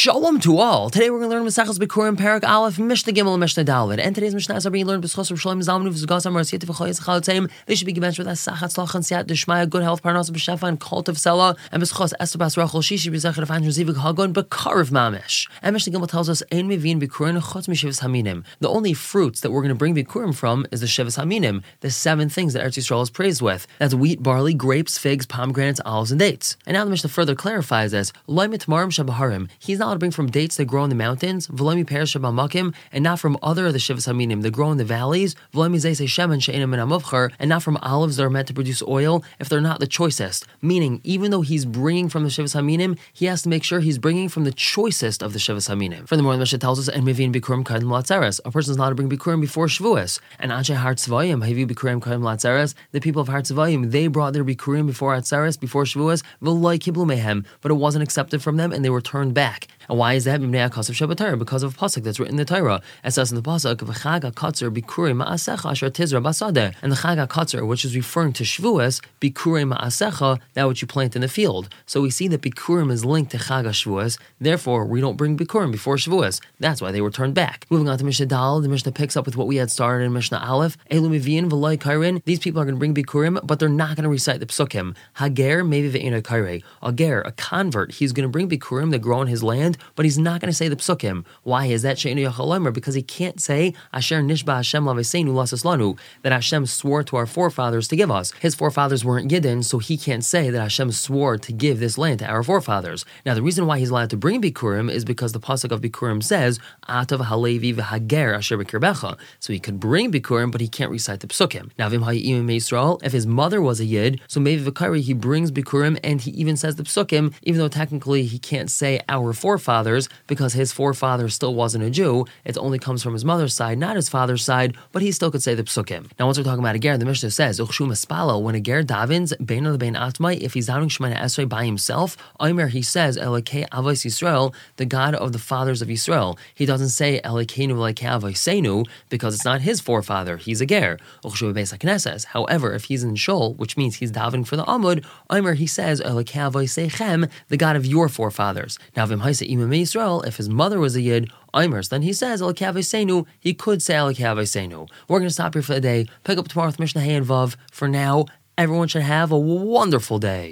Shalom to all. Today we're going to learn Masachas Bikurim Parak Aleph Mishnah Gimel and Mishnah Dalet. And today's Mishnah is being learned B'schos of Shalom Zalmanu V'zugos Amar Siyat V'choyes Chalatzim. They should be given with Asachat Slach and Siyat Deshmaya, good health, Parnas B'shefa, and Cult of Sela. And B'schos Esther Bas Rachel Shishi B'zachar Afain Zivik Hagon B'karav Mamish. And Mishnah Gimel tells us Ein Mevin Bikurim Chutz Mishivas Haminim. The only fruits that we're going to bring Bikurim from is the Shivas Haminim, the seven things that Eretz Yisrael is praised with. That's wheat, barley, grapes, figs, pomegranates, olives, and dates. And now the Mishnah further clarifies this. Loimit Marim Shabaharim. He's not to bring from dates that grow in the mountains, v'lomi perish makim, and not from other of the shivas haminim that grow in the valleys, v'lomi zeise shemen she'enim and and not from olives that are meant to produce oil if they're not the choicest. Meaning, even though he's bringing from the shivas haminim, he has to make sure he's bringing from the choicest of the shivas haminim. Furthermore, the Mishnah tells us, and mivin bikurim kadim latzeres. A person's allowed to bring bikurim before Shavuos. And anshe har tzvayim, havi bikurim kadim latzeres. The people of har tzvayim, they brought their bikurim before atzeres, before Shavuos, v'loy kiblu mehem, but it wasn't accepted from them and they were turned back. And why is that? Because of pasuk that's written in the Torah. It says in the pasuk, "V'chag katzer bikurim ma'asecha asher tizra basadeh," and the chag katzer, which is referring to Shavuos, bikurim ma'asecha, that which you plant in the field. So we see that bikurim is linked to chag Shavuos. Therefore, we don't bring bikurim before Shavuos. That's why they were turned back. Moving on to Mishnah Dal, the Mishnah picks up with what we had started in Mishnah Aleph. Elumivin v'loy kairin. These people are going to bring bikurim, but they're not going to recite the psukim. Hager maybe ve'ena kaire. A a convert, he's going to bring bikurim that grow in his land, but he's not going to say the psukim. Why is that Sheinu Yachalomer? Because he can't say Asher Nishba Hashem Laveseinu Lasaslanu that Hashem swore to our forefathers to give us. His forefathers weren't Yidden, so he can't say that Hashem swore to give this land to our forefathers. Now the reason why he's allowed to bring Bikurim is because the pasuk of Bikurim says Atav Halevi v'Hager Asher Bikirbecha. So he could bring Bikurim, but he can't recite the psukim. Now Vim Yisrael, if his mother was a Yid, so maybe Vikari he brings Bikurim and he even says the psukim, even though technically he can't say our forefathers because his forefather still wasn't a Jew. It only comes from his mother's side, not his father's side, but he still could say the psukim. Now, once we're talking about a ger, the Mishnah says, when a ger davens, bein the bein atmai, if he's davening Shemana Esrei by himself, Omer, he says, Elokei Avos Yisrael, the God of the fathers of Yisrael. He doesn't say Elokeinu Elokei Avosenu, because it's not his forefather, he's a ger. However, if he's in Shul, which means he's davening for the Amud, Omer, he says, Elokei Avosechem, the God of your forefathers. Now, Vim Haisa Imam if his mother was a Yid, Imers, then he says Senu. He could say Senu. We're going to stop here for the day. Pick up tomorrow with Mishnah Hay and Vav. For now, everyone should have a wonderful day.